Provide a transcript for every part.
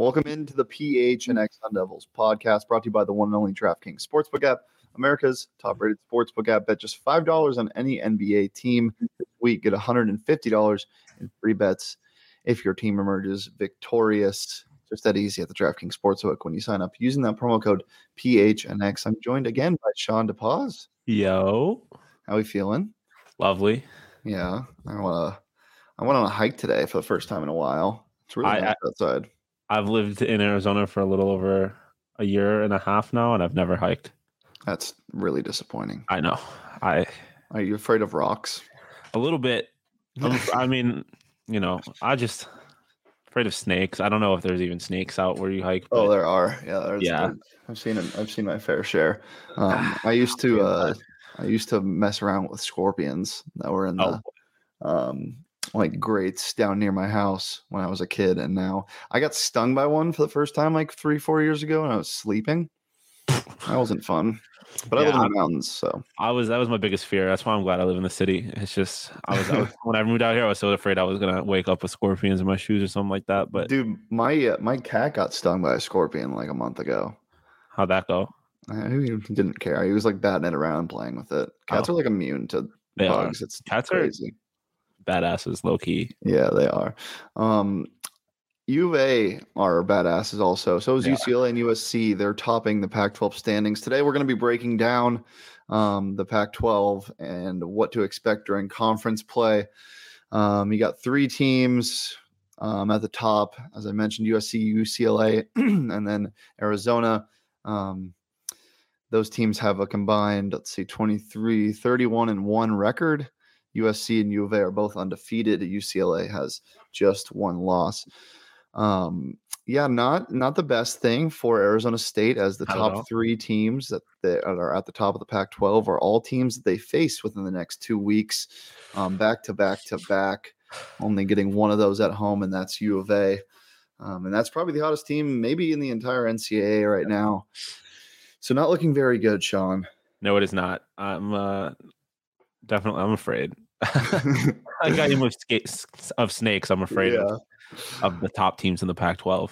Welcome into the PHNX Sun Devils podcast brought to you by the one and only DraftKings Sportsbook app, America's top rated sportsbook app. Bet just $5 on any NBA team this week. Get $150 in free bets if your team emerges victorious. Just that easy at the DraftKings Sportsbook when you sign up using that promo code PHNX. I'm joined again by Sean DePaz. Yo, How are we feeling? lovely. Yeah, I want to. I went on a hike today for the first time in a while. It's really I- nice outside. I've lived in Arizona for a little over a year and a half now, and I've never hiked. That's really disappointing. I know. I Are you afraid of rocks? a little bit. Um, I mean, you know, I just afraid of snakes. I don't know if there's even snakes out where you hike. Oh, there are. Yeah, there's, Yeah. I've seen it. I've seen my fair share. Um, I used to. Uh. I used to mess around with scorpions that were in the Oh. um, like grates down near my house when I was a kid, and now I got stung by one for the first time like three, four years ago, and I was sleeping. That wasn't fun. But I live in the mountains, so I was that was my biggest fear. That's why I'm glad I live in the city. It's just I was, I was when I moved out here, I was so afraid I was gonna wake up with scorpions in my shoes or something like that. But dude, my uh, my cat got stung by a scorpion like a month ago. how'd that go? Uh, He didn't care. He was like batting it around, playing with it. Cats Oh. are like immune to They are. bugs. It's Cats are crazy. badasses, low key. Yeah, they are. Um, U of A are badasses also. So is are. UCLA and USC. They're topping the Pac-12 standings. Today we're going to be breaking down um, the Pac-12 and what to expect during conference play. Um, you got three teams um, at the top, as I mentioned, USC, UCLA, and then Arizona. Um, those teams have a combined, let's see, 23, 31 and one record. USC and U of A are both undefeated. UCLA has just one loss. Um, yeah, not not the best thing for Arizona State as the top three teams that, that are at the top of the Pac-12 are all teams that they face within the next two weeks, um, back to back to back. Only getting one of those at home, and that's U of A, um, and that's probably the hottest team maybe in the entire NCAA right now. So not looking very good, Sean. No, it is not. I'm uh, definitely. I'm afraid. like I am of, of snakes. I'm afraid Yeah. of, of the top teams in the Pac-12.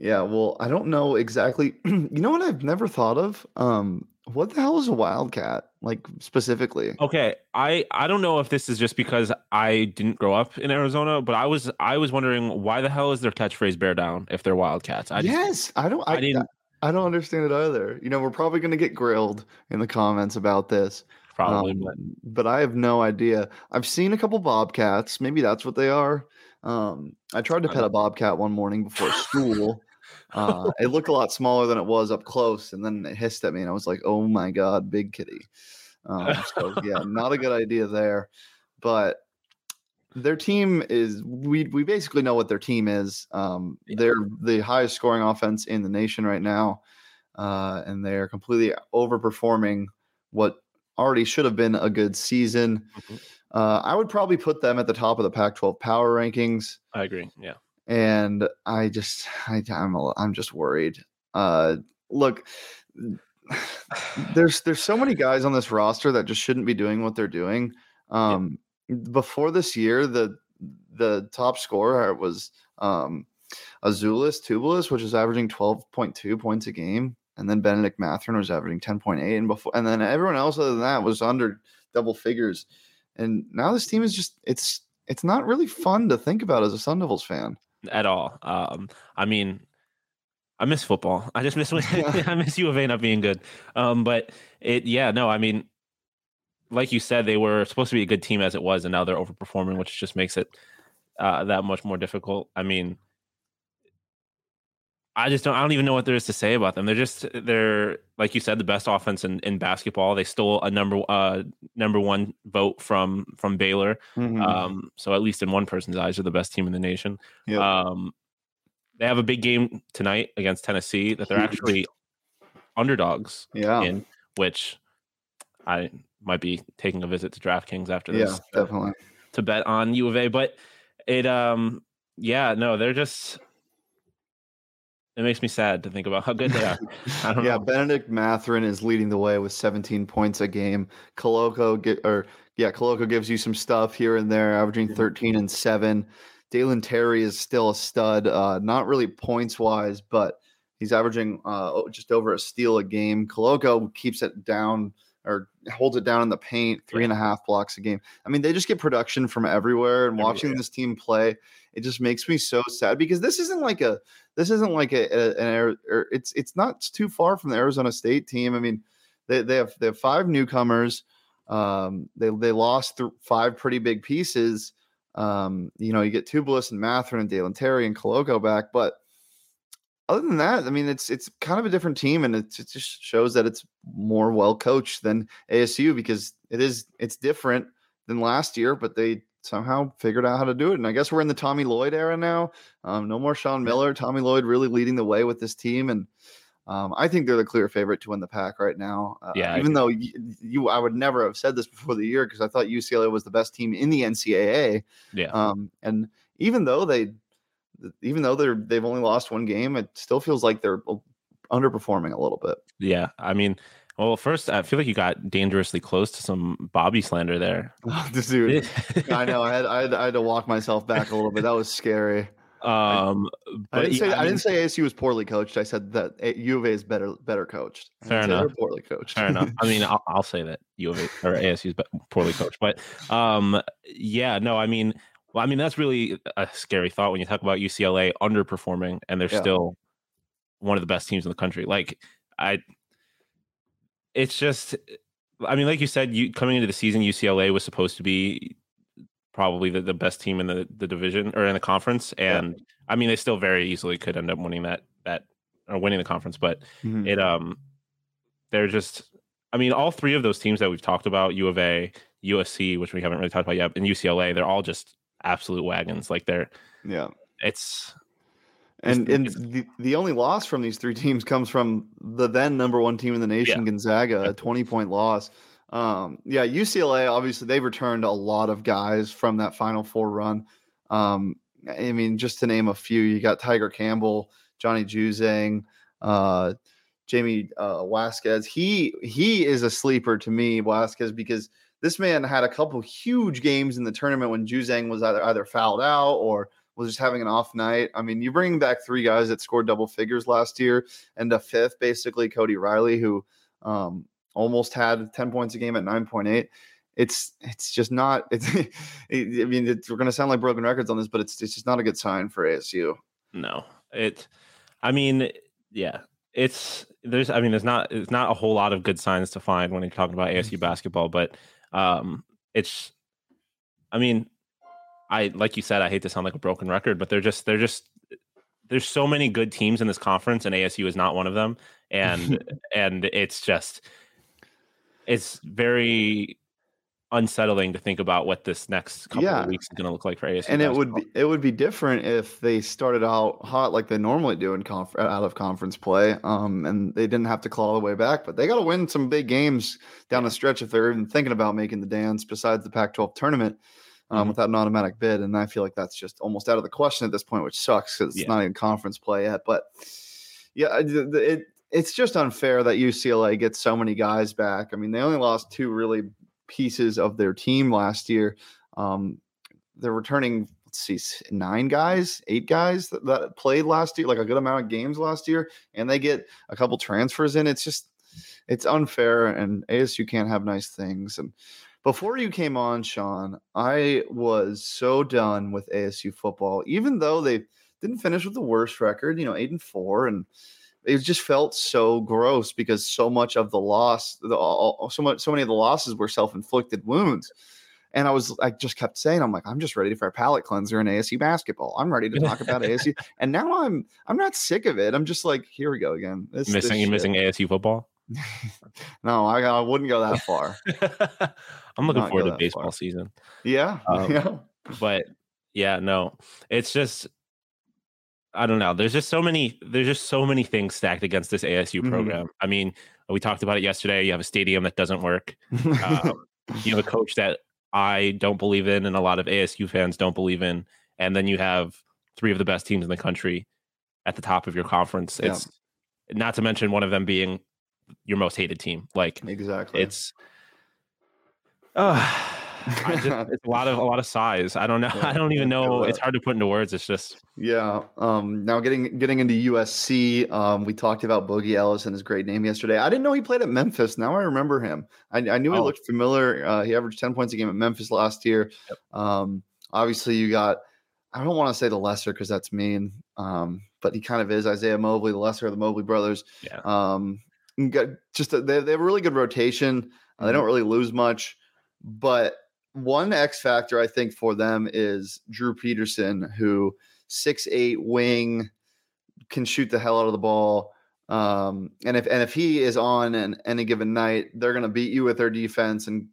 Yeah, well, I don't know exactly. you know what I've never thought of? Um, what the hell is a wildcat? Like specifically? Okay, I I don't know if this is just because I didn't grow up in Arizona, but I was I was wondering why the hell is their catchphrase "bear down" if they're Wildcats? I just, yes, I don't. I, I didn't I don't understand it either. You know, we're probably going to get grilled in the comments about this. probably, Um, but I have no idea. I've seen a couple bobcats. Maybe that's what they are. Um, I tried to pet a bobcat one morning before school. Uh, it looked a lot smaller than it was up close, and then it hissed at me, and I was like, "Oh my god, big kitty!" Um, so yeah, not a good idea there. But their team is we we basically know what their team is. Um, Yeah. they're the highest scoring offense in the nation right now, uh, and they're completely overperforming what already should have been a good season. Mhm. Uh, I would probably put them at the top of the Pac-12 power rankings, I agree. Yeah, and I just I, I'm a, I'm just worried. Uh, look, there's there's so many guys on this roster that just shouldn't be doing what they're doing. Um, Before this year, the the top scorer was um, Azuolas Tubelis, which is averaging 12.2 points a game. and then Benedict Mathurin was averaging 10.8, and before, and then everyone else other than that was under double figures. And now this team is just it's it's not really fun to think about as a Sun Devils fan at all. Um, I mean, I miss football. I just miss I miss U of A not being good. Um, but it yeah no I mean, like you said, they were supposed to be a good team as it was, and now they're overperforming, which just makes it uh, that much more difficult. I mean, I just don't. I don't even know what there is to say about them. They're just they're like you said, the best offense in, in basketball. They stole a number uh number one vote from from Baylor. Mm-hmm. Um, so at least in one person's eyes, are the best team in the nation. Yep. Um, they have a big game tonight against Tennessee that they're actually underdogs. Yeah, in which I might be taking a visit to DraftKings after this. Yeah, definitely to bet on U of A, but it um yeah no they're just it makes me sad to think about how good they are. yeah, know. Benedict Mathurin is leading the way with 17 points a game. Koloko get or yeah, Koloko gives you some stuff here and there, averaging 13 and seven. Dalen Terry is still a stud, uh, not really points wise, but he's averaging uh, just over a steal a game. Koloko keeps it down or holds it down in the paint, three yeah. and a half blocks a game. I mean, they just get production from everywhere. And everywhere. watching this team play, it just makes me so sad because this isn't like a this isn't like a, a an er, it's it's not too far from the Arizona State team. I mean, they they have they have five newcomers. Um, they they lost th- five pretty big pieces. Um, you know, you get Tubelis and Mathurin and Dalen Terry and Koloko back, but other than that, I mean, it's it's kind of a different team, and it just shows that it's more well coached than ASU because it is it's different than last year, but they somehow figured out how to do it. And I guess we're in the Tommy Lloyd era now. Um, no more Sean Miller. Tommy Lloyd really leading the way with this team, and um, I think they're the clear favorite to win the pack right now. Uh, yeah, even though you, you, I would never have said this before the year because I thought UCLA was the best team in the NCAA. Yeah. Um, and even though they even though they're they've only lost one game, it still feels like they're underperforming a little bit. Yeah, I mean, well, first I feel like you got dangerously close to some Bobby slander there. Oh, dude, I know. I had, I had I had to walk myself back a little bit. That was scary. Um, I, I didn't say I, I didn't say ASU was poorly coached. I said that U of A is better better coached. Fair enough. Poorly coached. Fair enough. I mean, I'll, I'll, say that U of A or ASU is poorly coached, but um, yeah, no, I mean, well, I mean, that's really a scary thought when you talk about UCLA underperforming and they're yeah. still one of the best teams in the country. Like, I, it's just, I mean, like you said, you coming into the season, UCLA was supposed to be probably the, the best team in the, the division or in the conference. And yeah. I mean, they still very easily could end up winning that, that, or winning the conference, but mm-hmm. it, um, they're just, I mean, all three of those teams that we've talked about, U of A, USC, which we haven't really talked about yet, and UCLA, they're all just absolute wagons. Like they're yeah, it's and and the, the only loss from these three teams comes from the then number one team in the nation, yeah. Gonzaga, a 20 point loss. Um, yeah, UCLA, obviously, they've returned a lot of guys from that Final Four run. Um, I mean, just to name a few, you got Tiger Campbell, Johnny Juzang, uh, Jamie uh, Vasquez. He he is a sleeper to me, Vasquez, because – this man had a couple huge games in the tournament when Juzang was either either fouled out or was just having an off night. I mean, you bring back three guys that scored double figures last year, and a fifth, basically Cody Riley, who um, almost had ten points a game at nine point eight. It's it's just not. It's I mean, it's, we're going to sound like broken records on this, but it's it's just not a good sign for ASU. No, it. I mean, yeah, it's there's. I mean, there's not. It's not a whole lot of good signs to find when you're talking about ASU basketball, but um, it's, I mean, I like you said, I hate to sound like a broken record, but they're just they're just there's so many good teams in this conference, and ASU is not one of them, and and it's just it's very unsettling to think about what this next couple yeah. of weeks is going to look like for ASU. And basketball. it would be it would be different if they started out hot like they normally do in conf- out of conference play, um, and they didn't have to claw the way back. But they got to win some big games down the stretch if they're even thinking about making the dance. Besides the Pac-12 tournament. Um, mm-hmm. Without an automatic bid, and I feel like that's just almost out of the question at this point, which sucks because it's yeah. not even conference play yet. But yeah, it, it it's just unfair that UCLA gets so many guys back. I mean, they only lost two really pieces of their team last year. Um, they're returning let's see, nine guys, eight guys that, that, played last year, like a good amount of games last year, and they get a couple transfers in. It's just, it's unfair, and ASU can't have nice things. And before you came on, Sean, I was so done with ASU football, even though they didn't finish with the worst record, you know, eight and four, and it just felt so gross because so much of the loss, the, all, so much, so many of the losses were self-inflicted wounds. And I was, I just kept saying, I'm like, I'm just ready for a palate cleanser in ASU basketball. I'm ready to talk about ASU. And now I'm, I'm not sick of it. I'm just like, here we go again. This, missing, you missing ASU football? no, I, I wouldn't go that far. I'm looking forward to baseball far. season. Yeah. Um, yeah. But yeah, no, it's just, I don't know. There's just so many. There's just so many things stacked against this ASU mm-hmm. program. Mm-hmm. I mean, we talked about it yesterday. You have a stadium that doesn't work. Um, you have a coach that I don't believe in, and a lot of ASU fans don't believe in. And then you have three of the best teams in the country at the top of your conference. Yeah. It's not to mention one of them being your most hated team. Like exactly, it's. Uh, just, it's a lot of a lot of size. I don't know. Yeah, I don't even know. It's hard to put into words. It's just yeah. Um, now getting getting into USC, um, we talked about Boogie Ellis and his great name yesterday. I didn't know he played at Memphis. Now I remember him. I, I knew he oh. looked familiar. Uh, he averaged ten points a game at Memphis last year. Yep. Um, obviously you got. I don't want to say the lesser because that's mean. Um, but he kind of is Isaiah Mobley, the lesser of the Mobley brothers. Yeah. Um, just a, they, they have a really good rotation. Uh, mm-hmm. They don't really lose much, but one X factor I think for them is Drew Peterson, who six eight wing can shoot the hell out of the ball. Um, and if and if he is on an, any given night, they're going to beat you with their defense and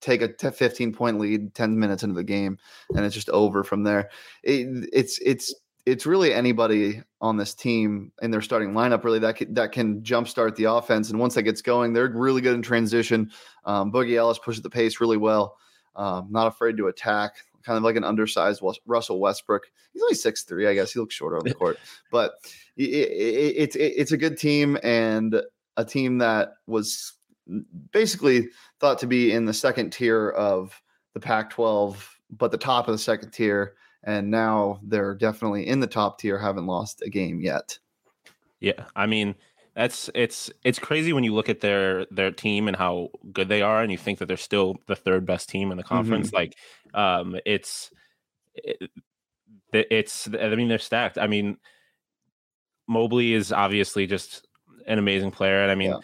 take a 15 point lead 10 minutes into the game, and it's just over from there. It, it's it's it's really anybody on this team in their starting lineup really that can, that can jumpstart the offense. And once that gets going, they're really good in transition. Um, Boogie Ellis pushes the pace really well um, not afraid to attack, kind of like an undersized Russell Westbrook. He's only six three, I guess. He looks shorter on the court, but it, it, it's it, it's a good team and a team that was basically thought to be in the second tier of the Pac-12, but the top of the second tier, and now they're definitely in the top tier. Haven't lost a game yet. Yeah, I mean that's it's it's crazy when you look at their their team and how good they are, and you think that they're still the third best team in the conference. Mm-hmm. Like, um, it's it, it's I mean they're stacked. I mean, Mobley is obviously just an amazing player, and I mean, yeah.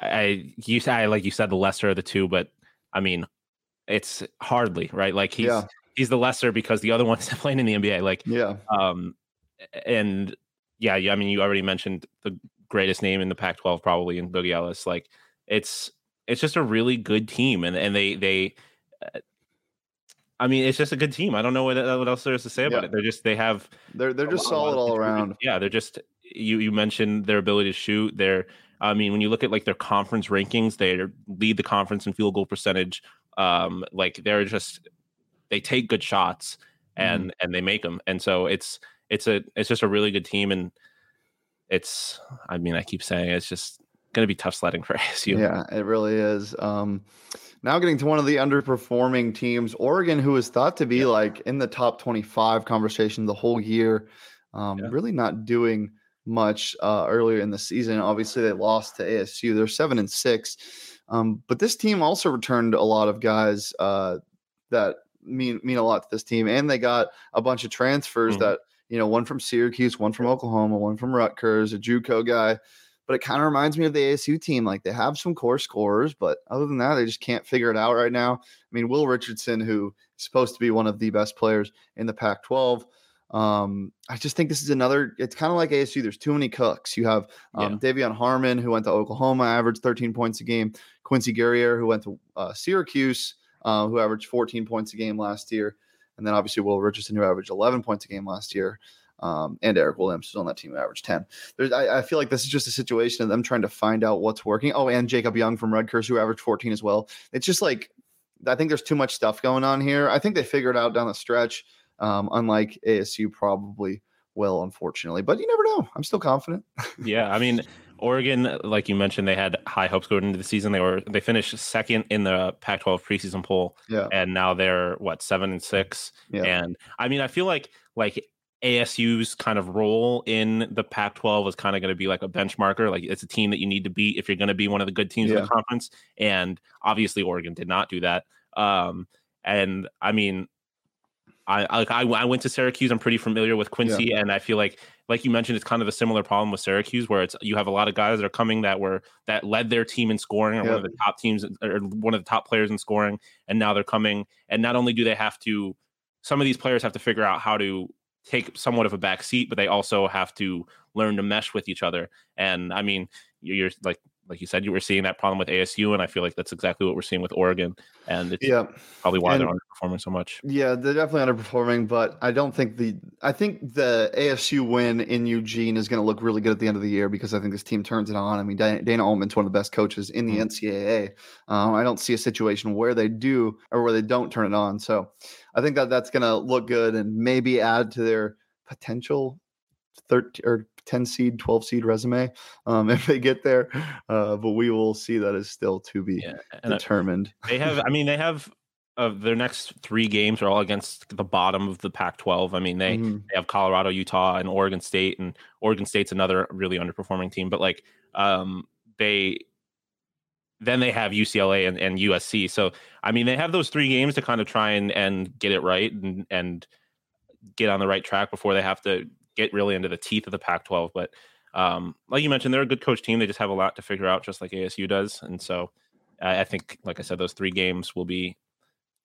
I you I like you said the lesser of the two, but I mean, it's hardly right. Like he's yeah. he's the lesser because the other one's playing in the NBA. Like yeah, um, and yeah, yeah. I mean, you already mentioned the greatest name in the Pac-12 probably in Boogie Ellis. Like it's it's just a really good team, and and they they. Uh, I mean, it's just a good team. I don't know what, what else there is to say about it. They're just they have they're they're just solid all around. Yeah, they're just you you mentioned their ability to shoot. They're I mean, when you look at like their conference rankings, they lead the conference in field goal percentage. Um, like they're just they take good shots and mm. and they make them, and so it's it's a it's just a really good team. And it's I mean I keep saying it's just going to be tough sledding for ASU. Yeah, it really is. Um, now getting to one of the underperforming teams, Oregon, who is thought to be yeah. like in the top 25 conversation the whole year, um, yeah. really not doing much uh, earlier in the season. Obviously, they lost to ASU. They're seven and six, um, but this team also returned a lot of guys uh, that mean mean a lot to this team, and they got a bunch of transfers mm-hmm. that you know, one from Syracuse, one from Oklahoma, one from Rutgers, a JUCO guy. But it kind of reminds me of the ASU team. Like they have some core scorers, but other than that, they just can't figure it out right now. I mean, Will Richardson, who is supposed to be one of the best players in the Pac 12, um, I just think this is another. It's kind of like ASU. There's too many cooks. You have um, yeah. De'Vion Harmon, who went to Oklahoma, averaged 13 points a game. Quincy Guerrier, who went to uh, Syracuse, uh, who averaged 14 points a game last year and then obviously Will Richardson, who averaged 11 points a game last year, um, and Eric Williams, who's on that team, who averaged 10. There's, I, I, feel like this is just a situation of them trying to find out what's working. Oh, and Jacob Young from Rutgers, who averaged 14 as well. It's just like I think there's too much stuff going on here. I think they figured out down the stretch, um, unlike ASU probably will, unfortunately. But you never know. I'm still confident. yeah, I mean, Oregon, like you mentioned, they had high hopes going into the season. They were they finished second in the Pac-12 preseason poll, yeah. and now they're what seven and six. Yeah. And I mean, I feel like like ASU's kind of role in the Pac-12 is kind of going to be like a benchmarker. Like it's a team that you need to beat if you're going to be one of the good teams Yeah. in the conference. And obviously, Oregon did not do that. Um, and I mean, I I, I I went to Syracuse. I'm pretty familiar with Quincy, and I feel like, like you mentioned, it's kind of a similar problem with Syracuse, where it's you have a lot of guys that are coming that were that led their team in scoring, or one of the top teams, or one of the top players in scoring, and now they're coming, and not only do they have to, some of these players have to figure out how to take somewhat of a back seat, but they also have to learn to mesh with each other. And I mean, you're, you're like like you said, you were seeing that problem with ASU, and I feel like that's exactly what we're seeing with Oregon, and it's Yeah. probably why they're underperforming so much. Yeah, they're definitely underperforming, but I don't think the I think the ASU win in Eugene is going to look really good at the end of the year because I think this team turns it on. I mean, Dan- Dana Altman's one of the best coaches in the Mhm. NCAA. Um, I don't see a situation where they do or where they don't turn it on. So I think that that's going to look good and maybe add to their potential 13 or 10 seed, 12 seed resume um, if they get there. Uh, but we will see that is still to be Yeah, uh, determined. they have. I mean, they have. Uh, their next three games are all against the bottom of the Pac-12. I mean, they Mhm. they have Colorado, Utah, and Oregon State, and Oregon State's another really underperforming team. But like, um, they then they have UCLA and, and USC. So I mean, they have those three games to kind of try and and get it right and and get on the right track before they have to get really into the teeth of the Pac-12. But um, like you mentioned, they're a good coach team. They just have a lot to figure out, just like ASU does. And so I, think, like I said, those three games will be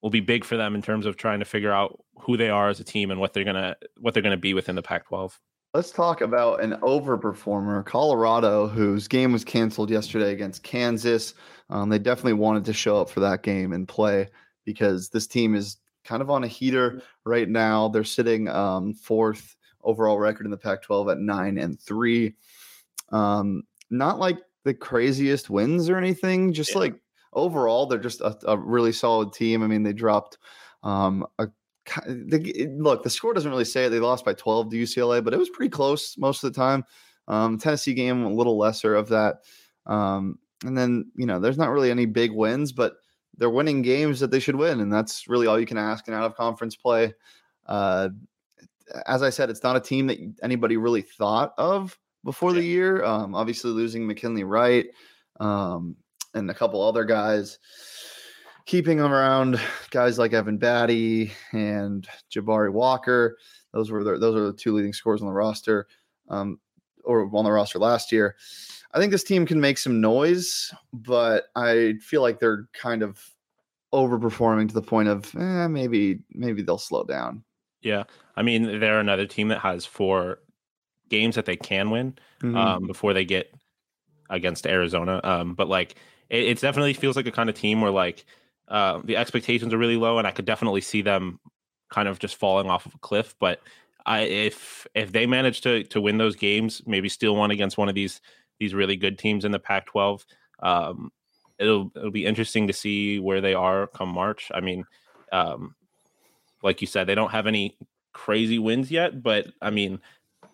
will be big for them in terms of trying to figure out who they are as a team and what they're gonna what they're gonna be within the Pac-12. Let's talk about an overperformer, Colorado, whose game was canceled yesterday against Kansas. Um, they definitely wanted to show up for that game and play because this team is kind of on a heater right now. They're sitting um, fourth overall record in the Pac 12 at nine and three. Um, not like the craziest wins or anything, just Yeah. like overall, they're just a, a really solid team. I mean, they dropped um, a look, the score doesn't really say it. They lost by 12 to UCLA, but it was pretty close most of the time. Um, Tennessee game a little lesser of that. Um, and then you know, there's not really any big wins, but they're winning games that they should win, and that's really all you can ask in out of conference play. Uh, as I said, it's not a team that anybody really thought of before the year. Um, obviously, losing McKinley Wright um, and a couple other guys keeping them around guys like Evan Battey and Jabari Walker. Those were the, those are the two leading scores on the roster, um, or on the roster last year. I think this team can make some noise, but I feel like they're kind of overperforming to the point of eh, maybe maybe they'll slow down. Yeah, I mean they're another team that has four games that they can win Mhm. um, before they get against Arizona. Um, but like it, it definitely feels like a kind of team where like uh, the expectations are really low, and I could definitely see them kind of just falling off of a cliff. But I if if they manage to to win those games, maybe steal one against one of these these really good teams in the Pac-12. Um, it'll it'll be interesting to see where they are come March. I mean, um, like you said, they don't have any crazy wins yet, but I mean,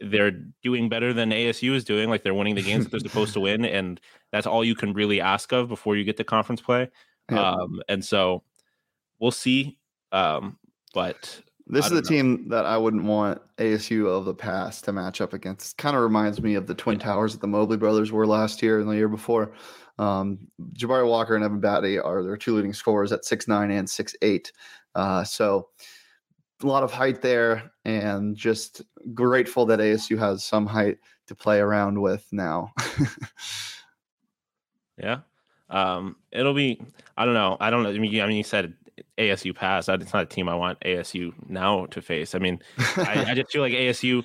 they're doing better than ASU is doing. Like they're winning the games that they're supposed to win, and that's all you can really ask of before you get to conference play. Yeah. Um, and so we'll see. Um, but This is the know. team that I wouldn't want ASU of the past to match up against. Kind of reminds me of the Twin Towers that the Mobley brothers were last year and the year before. Um, Jabari Walker and Evan Battey are their two leading scorers at six nine and six eight. Uh, so a lot of height there, and just grateful that ASU has some height to play around with now. yeah, um, it'll be. I don't know. I don't know. I mean, you- I mean, you said ASU pass. It's not a team I want ASU now to face. I mean, I, I just feel like ASU,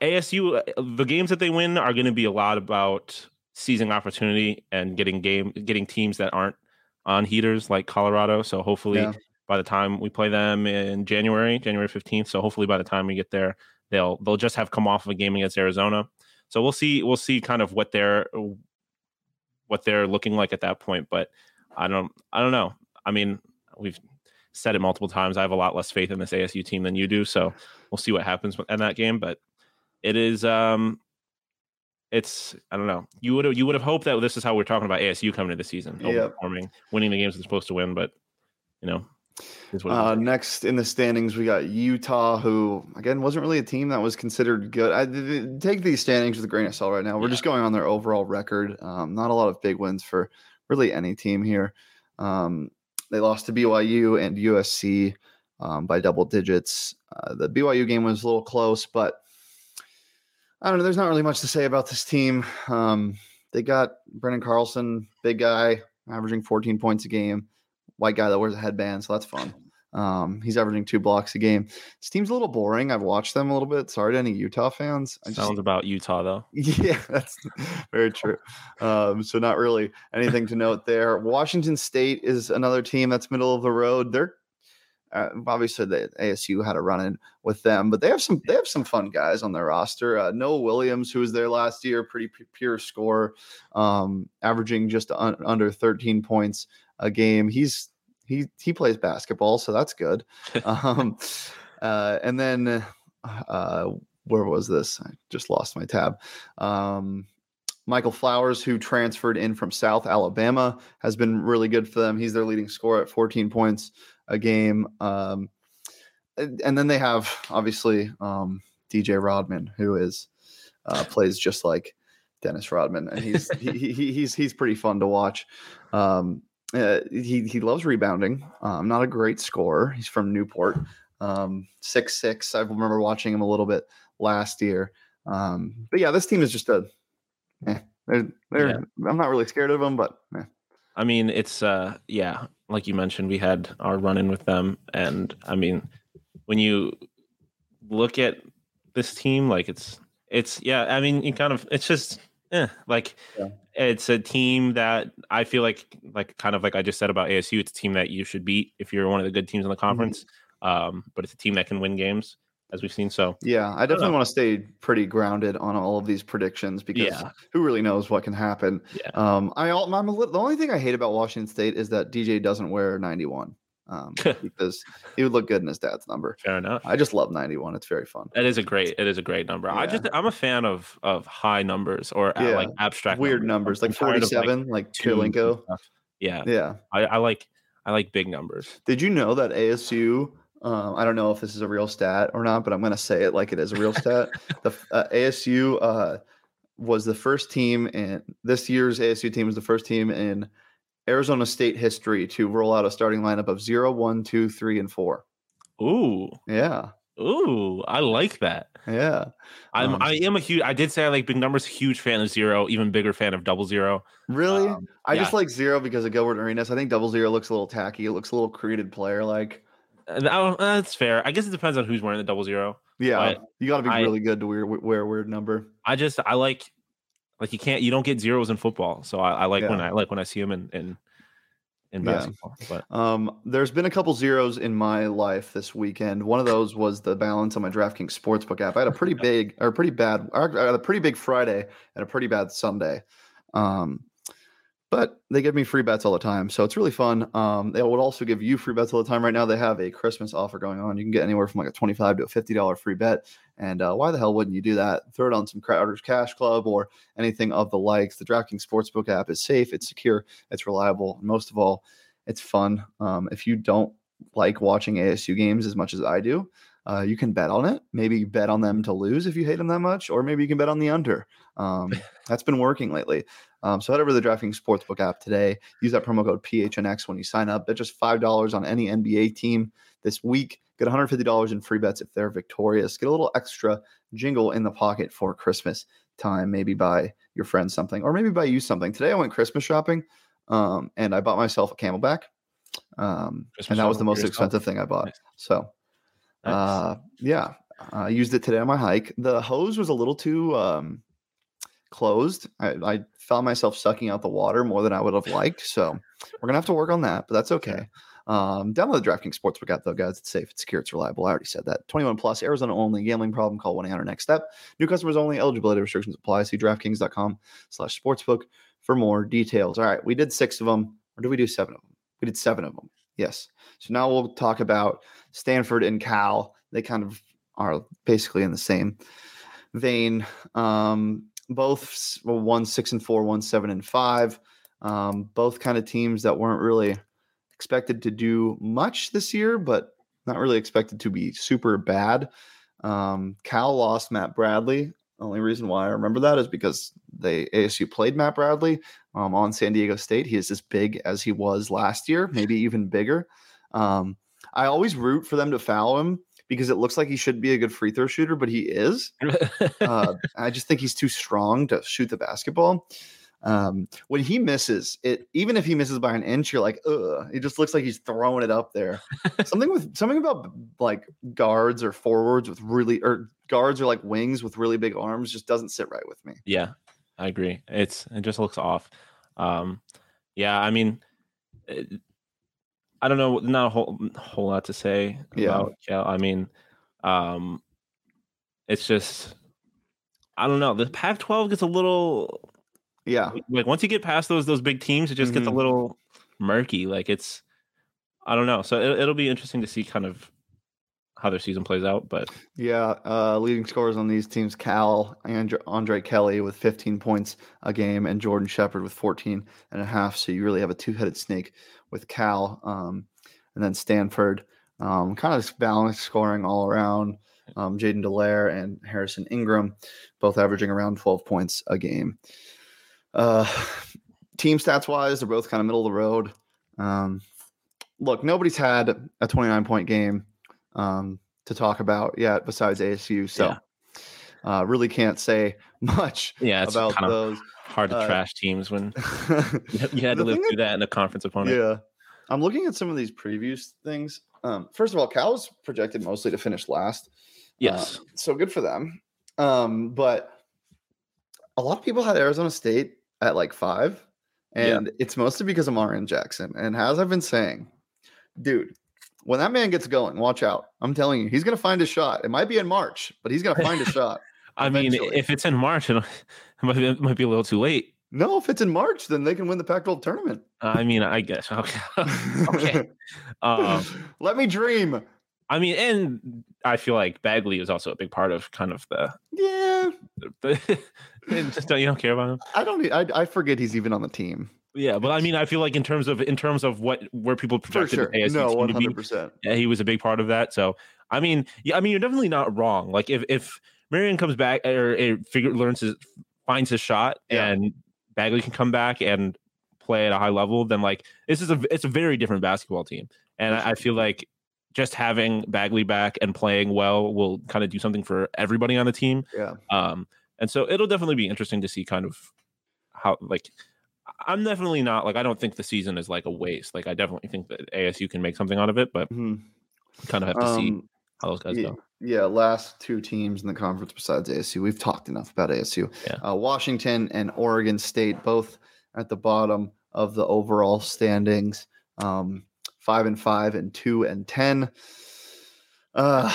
ASU, the games that they win are going to be a lot about seizing opportunity and getting game, getting teams that aren't on heaters like Colorado. So hopefully, Yeah. By the time we play them in January, January fifteenth. So hopefully, by the time we get there, they'll they'll just have come off of a game against Arizona. So we'll see. We'll see kind of what they're what they're looking like at that point. But I don't. I don't know. I mean, we've said it multiple times. I have a lot less faith in this ASU team than you do. So we'll see what happens in that game. But it is um it's I don't know. You would have you would have hoped that this is how we're talking about ASU coming into the season, Yep. overperforming, winning the games they're supposed to win, but you know, is what it Uh, next in the standings, we got Utah, who again wasn't really a team that was considered good. I take these standings with a grain of salt right now. We're Yeah. just going on their overall record. Um, not a lot of big wins for really any team here. Um, they lost to BYU and USC um, by double digits. Uh, the BYU game was a little close, but I don't know. There's not really much to say about this team. Um, they got Branden Carlson, big guy, averaging 14 points a game white guy that wears a headband, so that's fun. Um, he's averaging two blocks a game. This team's a little boring. I've watched them a little bit. Sorry to any Utah fans. I just, Sounds about Utah though. yeah, that's very true. Um, so not really anything to note there. Washington State is another team that's middle of the road. They're uh, obviously the ASU had a run in with them, but they have some they have some fun guys on their roster. Uh, Noah Williams, who was there last year, pretty pu- pure scorer, um, averaging just un- under 13 points a game. He's he he plays basketball, so that's good. Um, uh, and then uh, where was this? I just lost my tab. Um, Michael Flowers, who transferred in from South Alabama, has been really good for them. He's their leading scorer at 14 points a game. Um, and, and then they have obviously um, DJ Rodman, who is uh, plays just like Dennis Rodman, and he's he, he, he's he's pretty fun to watch. Um, uh, he he loves rebounding. Um, not a great scorer. He's from Newport. Um, six six. I remember watching him a little bit last year. Um, but yeah, this team is just a. Eh, they're, they're, Yeah. I'm not really scared of them, but eh. I mean, it's uh yeah, like you mentioned, we had our run in with them and I mean, when you look at this team, like it's it's yeah, I mean, you kind of it's just eh, like Yeah. it's a team that I feel like like kind of like I just said about ASU, it's a team that you should beat if you're one of the good teams in the conference. Um, but it's a team that can win games, as we've seen. So yeah, I definitely know. want to stay pretty grounded on all of these predictions because Yeah. who really knows what can happen. yeah. Um, I al- I'm a little, the only thing I hate about Washington State is that DJ doesn't wear 91 um, because he would look good in his dad's number. Fair enough. I just love 91. It's very fun. It is a great. It is a great number. I just I'm a fan of of high numbers or uh, Yeah. like abstract Weird numbers like tired of, 47, like, twos and Yeah, Yeah. I, I like I like big numbers. Did you know that ASU? Um, I don't know if this is a real stat or not, but I'm going to say it like it is a real stat. The uh, ASU uh, was the first team in this year's ASU team was the first team in Arizona State history to roll out a starting lineup of zero, one, two, three, and four. Ooh, Yeah, ooh, I like that. yeah. I'm Um, I am a huge. I did say I like big numbers. Huge fan of zero. Even bigger fan of double zero. Really, Um, I just like zero because of Gilbert Arenas. I think double zero looks a little tacky. It looks a little created player like. Uh, that's fair. I guess it depends on who's wearing the double zero. Yeah, you got to be I- really good to wear, wear a weird number. I just I like like you can't you don't get zeros in football. So I, I like when I like when I see them in in in Yeah. basketball. But Um, there's been a couple zeros in my life this weekend. One of those was the balance on my DraftKings Sportsbook app. I had a pretty big or pretty bad, I had a pretty big Friday and a pretty bad Sunday. Um, but they give me free bets all the time, so it's really fun. Um, they would also give you free bets all the time. Right now, they have a Christmas offer going on. You can get anywhere from like a twenty-five to a fifty-dollar free bet. And uh, why the hell wouldn't you do that? Throw it on some Crowder's Cash Club or anything of the likes. The DraftKings Sportsbook app is safe, it's secure, it's reliable, and most of all, it's fun. Um, if you don't like watching ASU games as much as I do, uh, you can bet on it. Maybe bet on them to lose if you hate them that much, or maybe you can bet on the under. Um, that's been working lately. Um, so head over to the DraftKings Sportsbook app today. Use that promo code PHNX when you sign up. Bet just five dollars on any NBA team this week. Get $150 in free bets if they're victorious. Get a little extra jingle in the pocket for Christmas time. Maybe buy your friends something, or maybe buy you something. Today I went Christmas shopping, um, and I bought myself a CamelBak, um, and that was the most expensive thing I bought. So uh, yeah, I used it today on my hike. The hose was a little too um, closed. I, I found myself sucking out the water more than I would have liked. So we're gonna have to work on that, but that's okay. Um, download the DraftKings Sportsbook app though, guys. It's safe, it's secure, it's reliable. I already said that. 21 plus, Arizona only. Gambling problem? Call 1 800 Next Step. New customers only. Eligibility restrictions apply. See DraftKings.com/slash sportsbook for more details. All right, we did six of them, or did we do seven of them? We did seven of them. Yes. So now we'll talk about Stanford and Cal. They kind of are basically in the same vein. Um, both one six and four, one seven and five. Um, both kind of teams that weren't really expected to do much this year, but not really expected to be super bad. Um, Cal lost Matt Bradley. Only reason why I remember that is because they ASU played Matt Bradley um, on San Diego State. He is as big as he was last year, maybe even bigger. Um, I always root for them to foul him because it looks like he should be a good free throw shooter, but he is. uh, I just think he's too strong to shoot the basketball. Um, when he misses it, even if he misses by an inch, you're like, ugh, it just looks like he's throwing it up there. something with something about like guards or forwards with really or guards or like wings with really big arms just doesn't sit right with me. Yeah, I agree. It's it just looks off. Um, yeah, I mean, I don't know, not a whole whole lot to say about yeah. I mean, um, it's just I don't know. The Pac-12 gets a little yeah. Like once you get past those those big teams, it just mm-hmm. gets a mm-hmm. little murky. Like it's I don't know. So it, will be interesting to see kind of how their season plays out. But yeah, uh, leading scorers on these teams: Cal and Andre Kelly with 15 points a game, and Jordan Shepard with 14 and a half. So you really have a two-headed snake with Cal, um, and then Stanford, um, kind of balanced scoring all around. Um, Jaiden Delaire and Harrison Ingram, both averaging around 12 points a game. Uh, team stats wise, they're both kind of middle of the road. Um, look, nobody's had a 29 point game um, to talk about yet besides ASU. So, yeah. uh, really can't say much yeah, it's about those. Hard to uh, trash teams when you had to live through that in a conference opponent. Yeah. I'm looking at some of these previews things. Um, first of all, Cal's projected mostly to finish last. Yes. Uh, so good for them. Um, but a lot of people had Arizona State at like five. And yeah. it's mostly because of Marreon Jackson. And as I've been saying, dude, when that man gets going, watch out. I'm telling you, he's going to find a shot. It might be in March, but he's going to find a shot. I mean, if it's in March, it might, be, it might be a little too late. No, if it's in March, then they can win the Pac-12 tournament. I mean, I guess. Okay. okay. Um, Let me dream. I mean, and I feel like Bagley is also a big part of kind of the yeah. The, just don't you don't care about him? I don't. I I forget he's even on the team. Yeah, but I mean, I feel like in terms of in terms of what where people projected sure. ASU no, one hundred percent. Yeah, he was a big part of that. So I mean, yeah, I mean, you're definitely not wrong. Like if if Marreon comes back or, or figure learns his finds his shot yeah. and Bagley can come back and play at a high level, then like this is a it's a very different basketball team. And I, I feel like just having Bagley back and playing well will kind of do something for everybody on the team. Yeah. Um, and so it'll definitely be interesting to see kind of how like I'm definitely not like I don't think the season is like a waste. Like I definitely think that ASU can make something out of it, but mm-hmm. kind of have to um, see how those guys yeah, go. Yeah, last two teams in the conference besides ASU. We've talked enough about ASU. Yeah. Uh, Washington and Oregon State both at the bottom of the overall standings. Um, five and five and two and ten. Uh,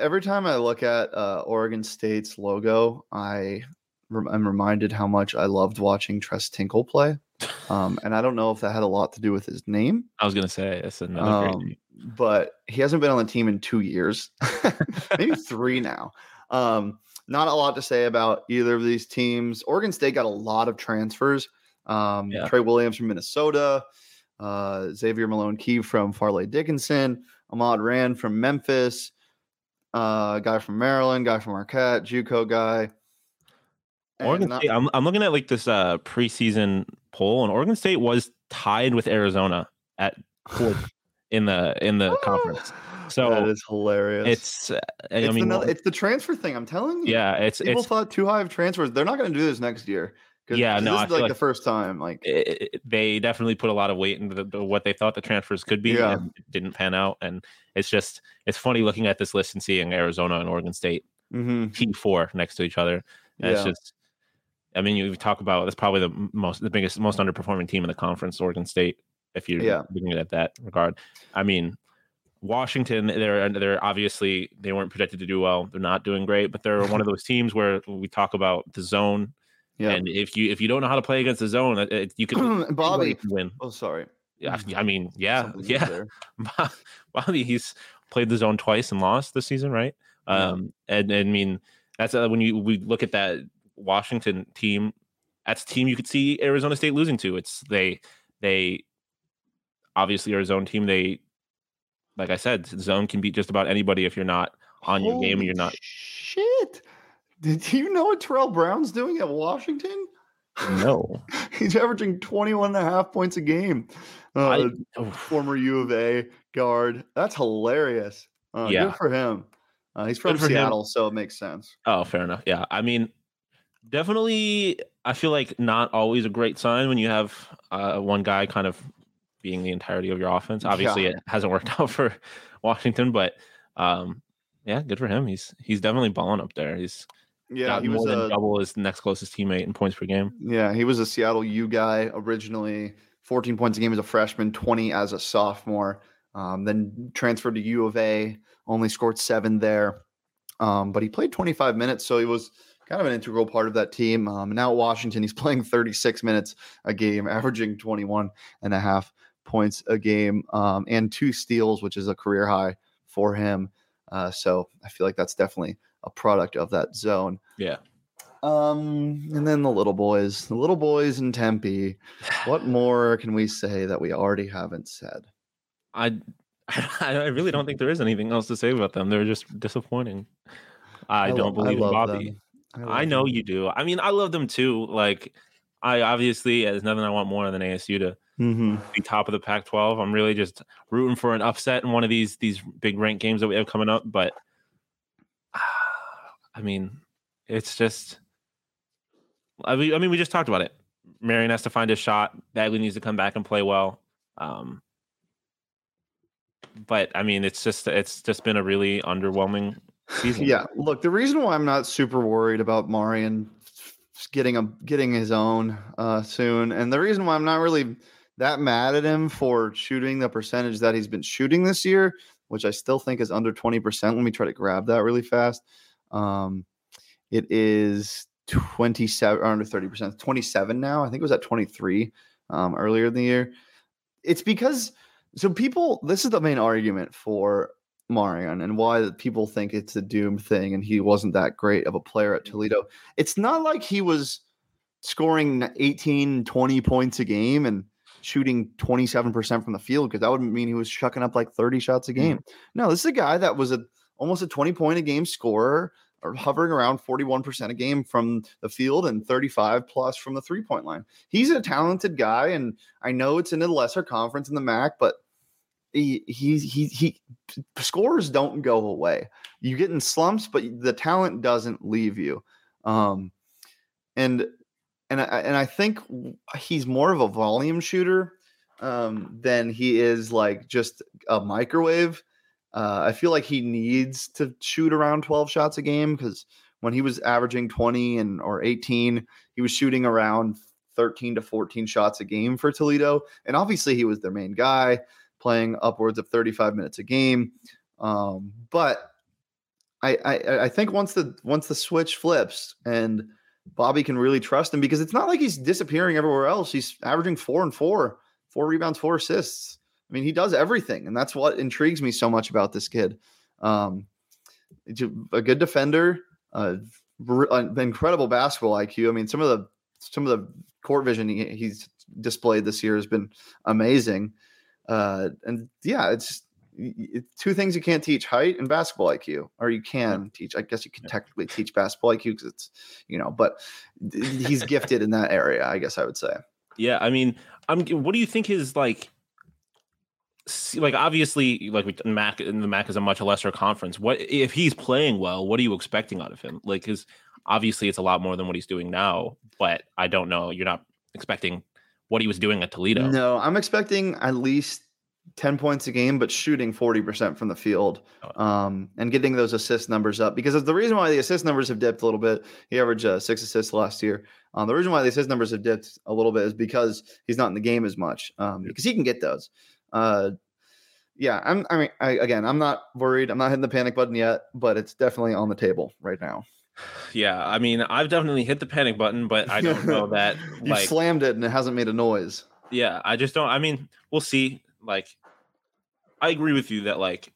every time I look at uh, Oregon State's logo, I am reminded how much I loved watching Tres Tinkle play. Um, and I don't know if that had a lot to do with his name. I was gonna say it's another um, but he hasn't been on the team in two years, maybe three now. Um, not a lot to say about either of these teams. Oregon State got a lot of transfers. Um, yeah. Trey Williams from Minnesota, uh, Xavier Malone Key from Fairleigh Dickinson, Ahmad Rand from Memphis, uh, guy from Maryland, guy from Marquette, JUCO guy. Oregon not- State, I'm, I'm looking at like this uh, preseason poll, and Oregon State was tied with Arizona at fourth in the in the conference. So that is hilarious. It's, uh, I mean, another, it's the transfer thing. I'm telling you. Yeah, it's people it's, thought too high of transfers. They're not going to do this next year. Yeah, no, this is like, like, the first time. Like it, it, they definitely put a lot of weight into the, the, what they thought the transfers could be, yeah. and didn't pan out. And it's just it's funny looking at this list and seeing Arizona and Oregon State mm-hmm. T four next to each other. And yeah. It's just, I mean, you talk about that's probably the most the biggest most underperforming team in the conference, Oregon State. If you're yeah. looking at that regard, I mean, Washington, they're they're obviously they weren't projected to do well. They're not doing great, but they're one of those teams where we talk about the zone yeah. And if you if you don't know how to play against the zone, it, you can Bobby win. Oh, sorry. Yeah, I mean, yeah, yeah. Bobby, he's played the zone twice and lost this season, right? Yeah. Um, and, and I mean that's uh, when you we look at that Washington team, that's a team you could see Arizona State losing to. It's they they obviously are a zone team. They like I said, zone can beat just about anybody if you're not on Holy your game and you're not. Shit! Did you know what Terrell Brown's doing at Washington? No. He's averaging 21 and a half points a game. Uh, I. Former U of A guard. That's hilarious. Uh, yeah. Good for him. Uh, he's from Seattle, him. so it makes sense. Oh, fair enough. Yeah. I mean, definitely, I feel like not always a great sign when you have uh, one guy kind of being the entirety of your offense. Obviously, yeah. it hasn't worked out for Washington, but um, yeah, good for him. He's he's definitely balling up there. He's yeah, he was a, double his next closest teammate in points per game. Yeah, he was a Seattle U guy originally. 14 points a game as a freshman, 20 as a sophomore. Um, then transferred to U of A, only scored seven there. Um, but he played 25 minutes, so he was kind of an integral part of that team. Um, now at Washington, he's playing 36 minutes a game, averaging 21 and a half points a game um, and two steals, which is a career high for him. Uh, so I feel like that's definitely a product of that zone. Yeah. Um, and then the little boys, the little boys in Tempe. What more can we say that we already haven't said? I, I really don't think there is anything else to say about them. They're just disappointing. I, I don't believe in Bobby. I, I know them. you do. I mean, I love them too. Like, I obviously, there's nothing I want more than ASU to mm-hmm. be top of the Pac-12. I'm really just rooting for an upset in one of these these big rank games that we have coming up. But I mean, it's just. I mean, I mean, we just talked about it. Marreon has to find a shot. Bagley needs to come back and play well. Um, but I mean, it's just it's just been a really underwhelming season. Yeah, look, the reason why I'm not super worried about Marreon getting a getting his own uh, soon, and the reason why I'm not really that mad at him for shooting the percentage that he's been shooting this year, which I still think is under 20%. Let me try to grab that really fast. Um, it is 27 or under 30%, 27 now. I think it was at 23 um, earlier in the year. It's because so people, this is the main argument for Marreon and why people think it's a doom thing and he wasn't that great of a player at Toledo. It's not like he was scoring 18, 20 points a game and shooting 27% from the field because that would mean he was chucking up like 30 shots a mm-hmm. game. No, this is a guy that was a almost a 20 point a game scorer or hovering around 41% a game from the field and 35 plus from the three point line. He's a talented guy and I know it's in a lesser conference in the MAC, but he he he, scores don't go away. You get in slumps, but the talent doesn't leave you. Um, and and I, and I think he's more of a volume shooter um, than he is like just a microwave. Uh, I feel like he needs to shoot around 12 shots a game because when he was averaging 20 and or 18, he was shooting around 13 to 14 shots a game for Toledo, and obviously he was their main guy playing upwards of 35 minutes a game. Um, but I, I, I think once the once the switch flips and Bobby can really trust him because it's not like he's disappearing everywhere else. He's averaging four and four, four rebounds, four assists. I mean, he does everything, and that's what intrigues me so much about this kid. Um, a good defender, uh, incredible basketball IQ. I mean, some of the some of the court vision he, he's displayed this year has been amazing. Uh, and yeah, it's, it's two things you can't teach: height and basketball IQ. Or you can teach. I guess you can technically teach basketball IQ because it's you know, but he's gifted in that area. I guess I would say. Yeah, I mean, I'm. What do you think his like? like obviously like we Mac and the Mac is a much lesser conference. What if he's playing well? What are you expecting out of him? Like, because obviously it's a lot more than what he's doing now. But I don't know. You're not expecting what he was doing at Toledo. No, I'm expecting at least 10 points a game, but shooting 40% from the field oh. um, and getting those assist numbers up. Because the reason why the assist numbers have dipped a little bit, he averaged uh, six assists last year. Um, the reason why the assist numbers have dipped a little bit is because he's not in the game as much um, because he can get those. Uh, yeah, I'm, I mean, I, again, I'm not worried. I'm not hitting the panic button yet, but it's definitely on the table right now. Yeah, I mean, I've definitely hit the panic button, but I don't know that you like, slammed it and it hasn't made a noise. Yeah, I just don't. I mean, we'll see. Like, I agree with you that like,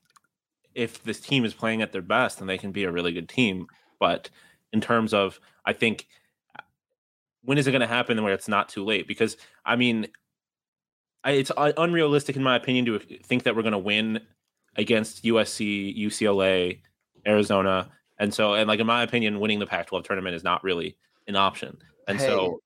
if this team is playing at their best, then they can be a really good team. But in terms of, I think uh, when is it going to happen where it's not too late? Because I mean, I, it's uh, unrealistic in my opinion to think that we're going to win against USC, UCLA, Arizona, and so and like in my opinion, winning the Pac-12 tournament is not really an option. And hey, so,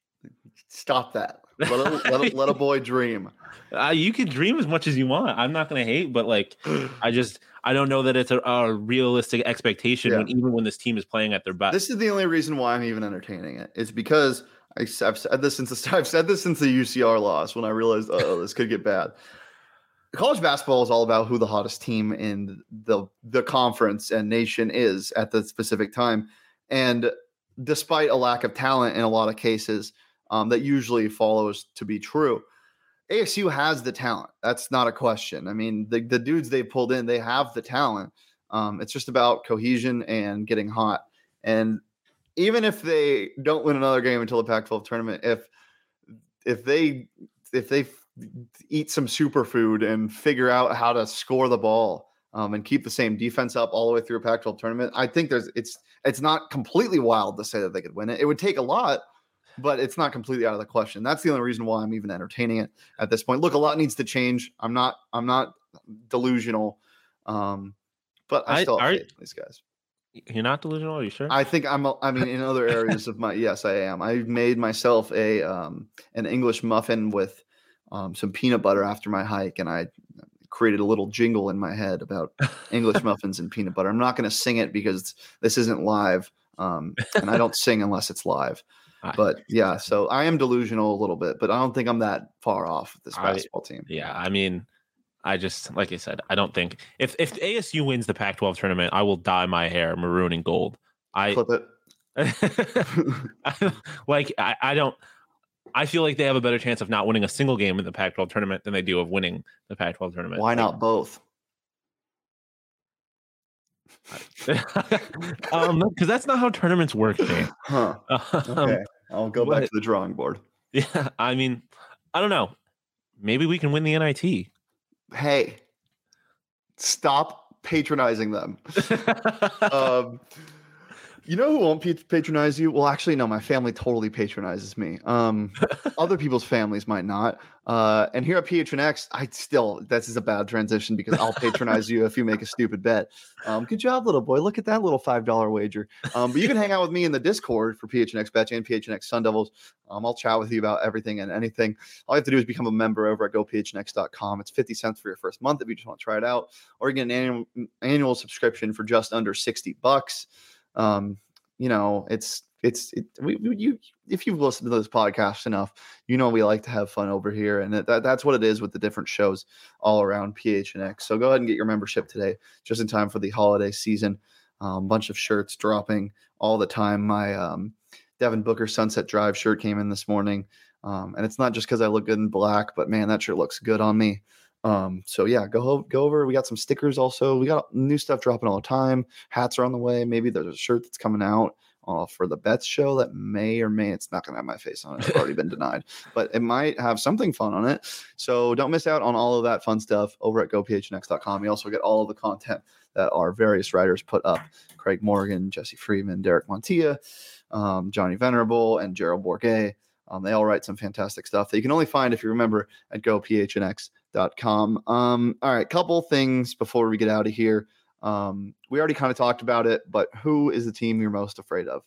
stop that. Let a, let, a, let a boy dream. Uh, you can dream as much as you want. I'm not going to hate, but like, I just I don't know that it's a, a realistic expectation yeah. when, even when this team is playing at their best. This is the only reason why I'm even entertaining it. It's because I, have said this since the I've said this since the UCR loss when I realized oh this could get bad. College basketball is all about who the hottest team in the the conference and nation is at the specific time, and despite a lack of talent in a lot of cases, um, that usually follows to be true. ASU has the talent. That's not a question. I mean, the, the dudes they pulled in, they have the talent. Um, it's just about cohesion and getting hot. And even if they don't win another game until the Pac-12 tournament, if if they if they eat some superfood and figure out how to score the ball um, and keep the same defense up all the way through a Pac-12 tournament, I think there's it's it's not completely wild to say that they could win it. It would take a lot, but it's not completely out of the question. That's the only reason why I'm even entertaining it at this point. Look, a lot needs to change. I'm not I'm not delusional, um, but I, I still in these guys. You're not delusional, are you sure? I think I'm. A, I mean, in other areas of my yes, I am. I made myself a um, an English muffin with um, some peanut butter after my hike, and I created a little jingle in my head about English muffins and peanut butter. I'm not going to sing it because this isn't live, um, and I don't sing unless it's live. But yeah, so I am delusional a little bit, but I don't think I'm that far off with this basketball I, team. Yeah, I mean, I just like I said, I don't think if if ASU wins the Pac-12 tournament, I will dye my hair maroon and gold. I flip it. like I, I don't. I feel like they have a better chance of not winning a single game in the Pac-12 tournament than they do of winning the Pac-12 tournament. Why not both? um, because that's not how tournaments work. Huh. Um, okay, I'll go back to the drawing board. Yeah, I mean, I don't know. Maybe we can win the NIT hey, stop patronizing them. um, you know who won't patronize you? Well, actually, no. My family totally patronizes me. Um, other people's families might not. Uh, and here at PHNX, I still this is a bad transition because I'll patronize you if you make a stupid bet. Um, good job, little boy. Look at that little five dollar wager. Um, but you can hang out with me in the Discord for PHNX Bet and PHNX Sun Devils. Um, I'll chat with you about everything and anything. All you have to do is become a member over at gophnx.com. It's 50 cents for your first month if you just want to try it out, or you get an annual annual subscription for just under 60 bucks. Um, you know, it's it's it, we, you if you've listened to this podcast enough, you know we like to have fun over here, and that, that's what it is with the different shows all around PHNX. So go ahead and get your membership today, just in time for the holiday season. A um, bunch of shirts dropping all the time. My um, Devin Booker Sunset Drive shirt came in this morning, um, and it's not just because I look good in black, but man, that shirt looks good on me. Um, so yeah, go go over. We got some stickers also. We got new stuff dropping all the time. Hats are on the way. Maybe there's a shirt that's coming out uh, for the Bets show that may or may it's not going to have my face on it. It's already been denied, but it might have something fun on it. So don't miss out on all of that fun stuff over at gophnx.com. You also get all of the content that our various writers put up: Craig Morgan, Jesse Freeman, Derek Montilla, um, Johnny Venerable, and Gerald Bourguet. Um, they all write some fantastic stuff that you can only find if you remember at gophnx.com. Um, all right, couple things before we get out of here. Um, we already kind of talked about it, but who is the team you're most afraid of?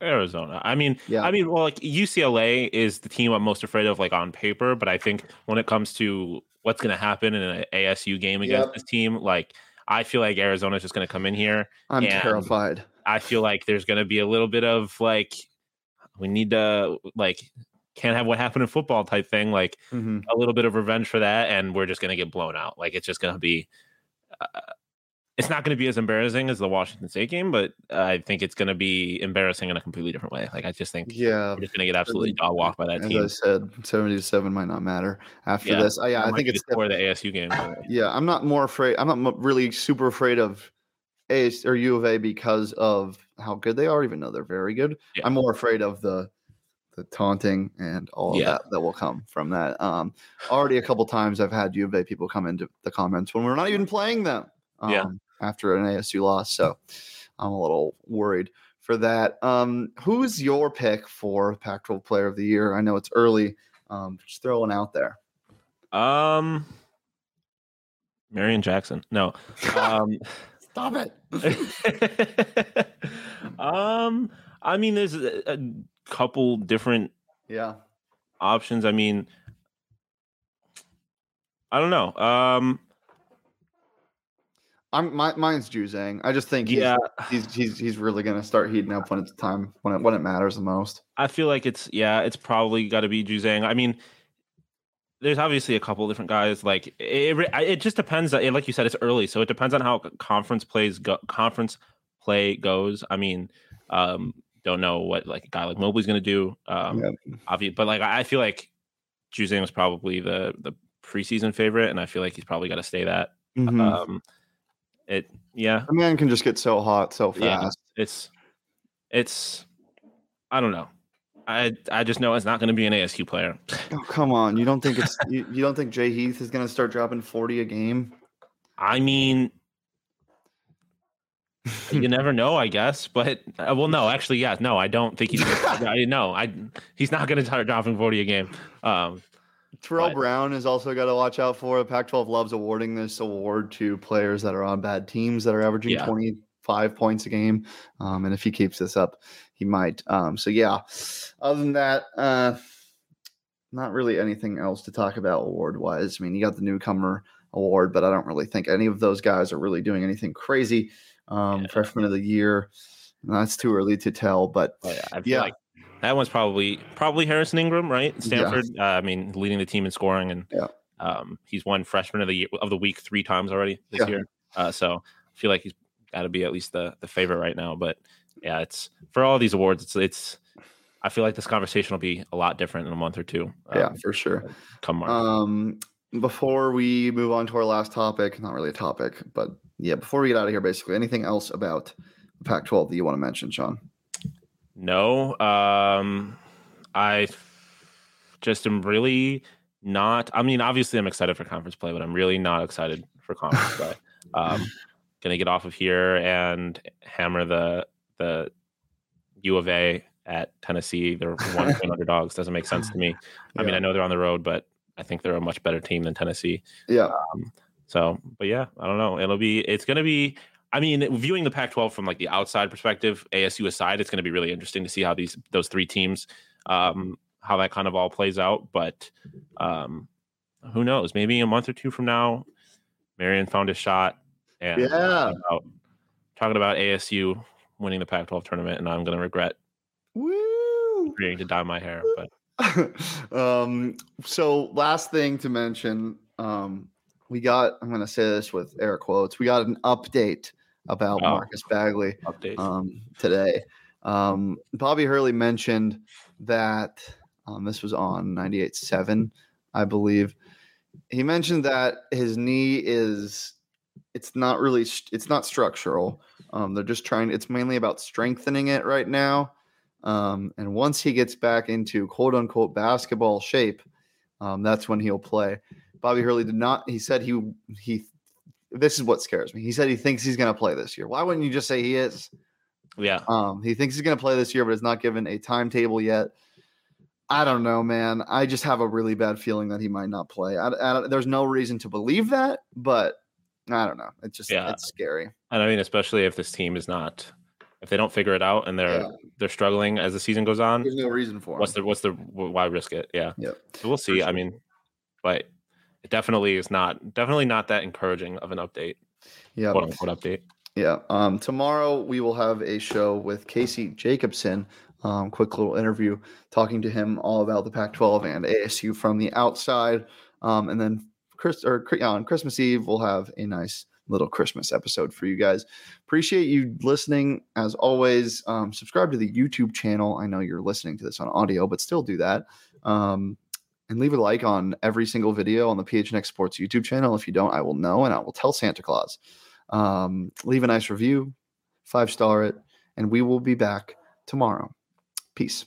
Arizona. I mean, yeah. I mean, well, like UCLA is the team I'm most afraid of, like on paper. But I think when it comes to what's going to happen in an ASU game against yep. this team, like I feel like Arizona is just going to come in here. I'm terrified. I feel like there's going to be a little bit of like we need to like can't have what happened in football type thing, like mm-hmm. a little bit of revenge for that, and we're just going to get blown out. Like it's just going to be. Uh, it's not going to be as embarrassing as the Washington State game, but I think it's going to be embarrassing in a completely different way. Like I just think, yeah, we're just going to get absolutely dog walked by that as team. I said, seventy to seven might not matter after yeah, this. Uh, yeah, I think it's for the ASU game. Yeah, I'm not more afraid. I'm not really super afraid of AS or U of A because of how good they are, even though they're very good. Yeah. I'm more afraid of the the taunting and all of yeah. that that will come from that. Um, already a couple times I've had U of A people come into the comments when we're not even playing them. Um, yeah after an ASU loss. So I'm a little worried for that. Um, who's your pick for Pac-12 Player of the Year? I know it's early. Um, just throwing out there. Um, Marreon Jackson. No. Um, Stop it. um, I mean, there's a, a couple different yeah options. I mean, I don't know. Um, I'm my mine's Juzang. I just think he's, yeah, he's he's he's really gonna start heating up when it's time when it when it matters the most. I feel like it's yeah, it's probably got to be Juzang. I mean, there's obviously a couple different guys. Like it, it just depends. Like you said, it's early, so it depends on how conference plays go, conference play goes. I mean, um, don't know what like a guy like Mobley's going to do. Um, yeah. obviously, but like I feel like Juzang was probably the the preseason favorite, and I feel like he's probably got to stay that. Mm-hmm. Um, it yeah, the man can just get so hot so fast. Yeah, it's it's I don't know. I I just know it's not going to be an ASU player. Oh come on! You don't think it's you, you don't think Jay Heath is going to start dropping forty a game? I mean, you never know, I guess. But uh, well, no, actually, yeah, no, I don't think he's. I know, I he's not going to start dropping forty a game. Um, Terrell but, Brown is also got to watch out for. The Pac-12 loves awarding this award to players that are on bad teams that are averaging yeah. 25 points a game. Um, and if he keeps this up, he might. Um, so yeah. Other than that, uh, not really anything else to talk about award wise. I mean, you got the newcomer award, but I don't really think any of those guys are really doing anything crazy. Um, yeah. Freshman of the year, that's too early to tell. But oh, yeah, I feel yeah. like that one's probably probably Harrison Ingram, right? Stanford. Uh, I mean, leading the team in scoring, and yeah. um, he's won freshman of the year, of the week three times already this year. Uh, so I feel like he's got to be at least the the favorite right now. But yeah, it's for all these awards. It's it's. I feel like this conversation will be a lot different in a month or two. Um, yeah, for sure. Come March. Um, before we move on to our last topic, not really a topic, but yeah, before we get out of here, basically, anything else about Pac-12 that you want to mention, Sean? No, um, I just am really not. I mean, obviously, I'm excited for conference play, but I'm really not excited for conference play. Um, gonna get off of here and hammer the the U of A at Tennessee. They're one point underdogs. Doesn't make sense to me. I yeah. mean, I know they're on the road, but I think they're a much better team than Tennessee. Yeah. Um, so, but yeah, I don't know. It'll be. It's gonna be. I mean, viewing the Pac-12 from like the outside perspective, ASU aside, it's going to be really interesting to see how these those three teams, um, how that kind of all plays out. But um, who knows? Maybe a month or two from now, Marreon found a shot, and yeah, talking about, talking about ASU winning the Pac-12 tournament, and I'm going to regret Woo! agreeing to dye my hair. But um, so last thing to mention, um, we got. I'm going to say this with air quotes. We got an update about Marcus Bagley um, today. Um, Bobby Hurley mentioned that um, this was on 98.7, I believe. He mentioned that his knee is it's not really it's not structural. Um, they're just trying. It's mainly about strengthening it right now. Um, and once he gets back into quote unquote basketball shape, um, that's when he'll play. Bobby Hurley did not. He said he he this is what scares me. He said he thinks he's going to play this year. Why wouldn't you just say he is? Yeah. Um, he thinks he's going to play this year, but it's not given a timetable yet. I don't know, man. I just have a really bad feeling that he might not play. I, I, there's no reason to believe that, but I don't know. It's just yeah. it's scary. And I mean, especially if this team is not, if they don't figure it out and they're yeah. they're struggling as the season goes on. There's no reason for. It. What's the what's the why risk it? Yeah. Yeah. So we'll see. Sure. I mean, but it definitely is not definitely not that encouraging of an update. Yeah, quote unquote update. Yeah. Um, tomorrow we will have a show with Casey Jacobsen. Um, quick little interview talking to him all about the Pac-12 and ASU from the outside. Um, and then Chris or on Christmas Eve we'll have a nice little Christmas episode for you guys. Appreciate you listening as always. Um, subscribe to the YouTube channel. I know you're listening to this on audio, but still do that. Um, and leave a like on every single video on the PHNX Sports YouTube channel. If you don't, I will know and I will tell Santa Claus. Um, leave a nice review, five star it, and we will be back tomorrow. Peace.